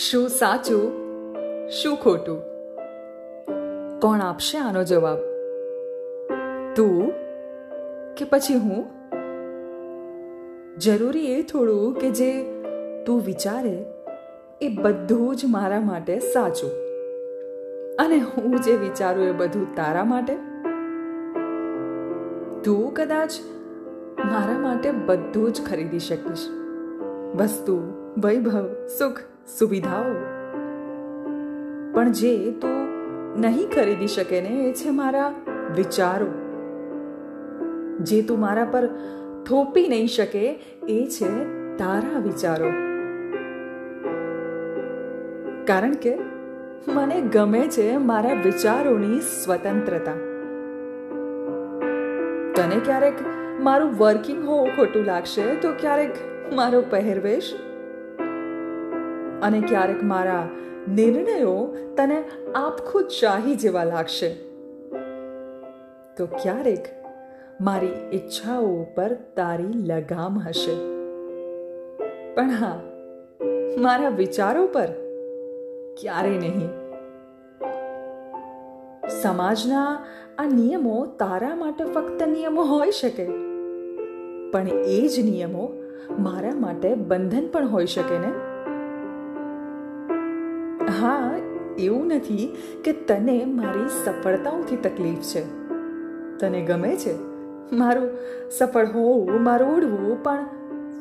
શું સાચું, શું ખોટું? કોણ આપશે આનો જવાબ? તું કે પછી હું? જરૂરી એ થોડું કે જે તું વિચારે એ બધું જ મારા માટે સાચું. અને હું જે વિચારું એ બધું તારા માટે? તું કદાચ મારા માટે બધું જ ખરીદી શકીશ. વસ્તુ, વૈભવ, સુખ સુવિધાઓ. પણ જે તું નહીં ખરીદી શકે ને, એ છે મારા વિચારો. જે તું મારા પર થોપી નહીં શકે, એ છે તારા વિચારો. કારણ કે મને ગમે છે મારા વિચારોની સ્વતંત્રતા. તને ક્યારેક મારું વર્કિંગ હોવું ખોટું લાગશે, તો ક્યારેક મારો પહેરવેશ અને ક્યારેક મારા નિર્ણયો તને આપખુદ શાહી જેવા લાગશે. તો ક્યારેક મારી ઈચ્છાઓ ઉપર તારી લગામ હશે. પણ હા, મારા વિચારો પર ક્યારે નહીં. સમાજના આ નિયમો તારા માટે ફક્ત નિયમો હોઈ શકે. પણ એ જ નિયમો મારા માટે બંધન પણ હોઈ શકે ને? હા, એવું નથી કે તને મારી સફળતાઓથી તકલીફ છે. તને ગમે છે? મારું સફળ હોવું, મારું ઉડવું, પણ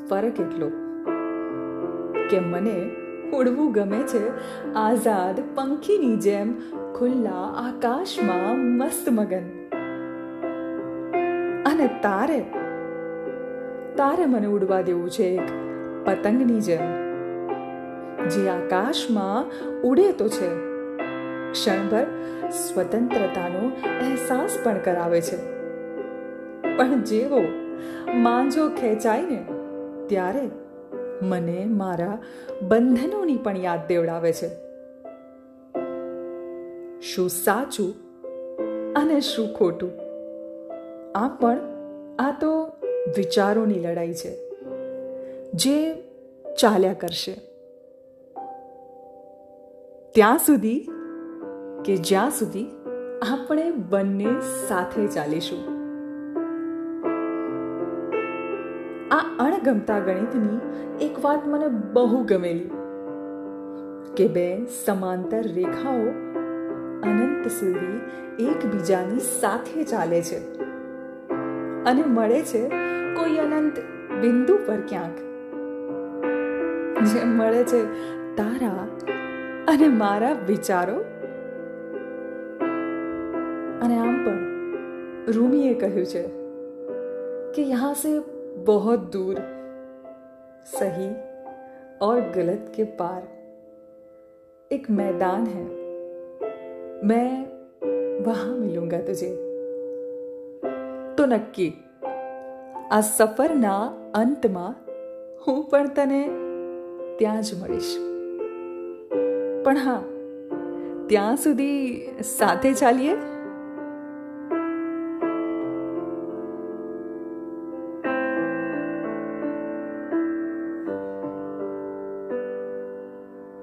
ફરક એટલો કે મને ઉડવું ગમે છે આઝાદ પંખીની જેમ ખુલ્લા આકાશમાં મસ્ત મગન. અને તારે તારે મને ઉડવા દેવું છે એક પતંગની જેમ. જે આકાશમાં ઉડે તો છે. ક્ષણભર સ્વતંત્રતાનો અહેસાસ પણ કરાવે છે. પણ જેવો માંજો ખેંચાય ને, ત્યારે મને મારા બંધનોની પણ યાદ દેવડાવે છે. શું સાચું અને શું ખોટું? આ પણ, આ તો વિચારોની લડાઈ છે, જે ચાલ્યા કરશે. ત્યાં સુધી કે જ્યાં સુધી આપણે બંને સાથે ચાલીશું. આ અણગમતા ગણિતની એક વાત મને બહુ ગમેલી કે બે સમાંતર રેખાઓ અનંત સુધી એકબીજાની સાથે ચાલે છે અને મળે છે કોઈ અનંત બિંદુ પર ક્યાંક. જે મળે છે તારા અને મારા વિચારો અને આમ પણ રૂમીએ કહ્યું છે કે યહાં સે बहुत दूर सही और गलत के पार एक मैदान है मैं वहां मिलूंगा तुझे તો નક્કી આ સફરના અંતમાં હું પણ તને ત્યાં જ મળીશ પણ હા ત્યાં સુધી સાથે ચાલીએ?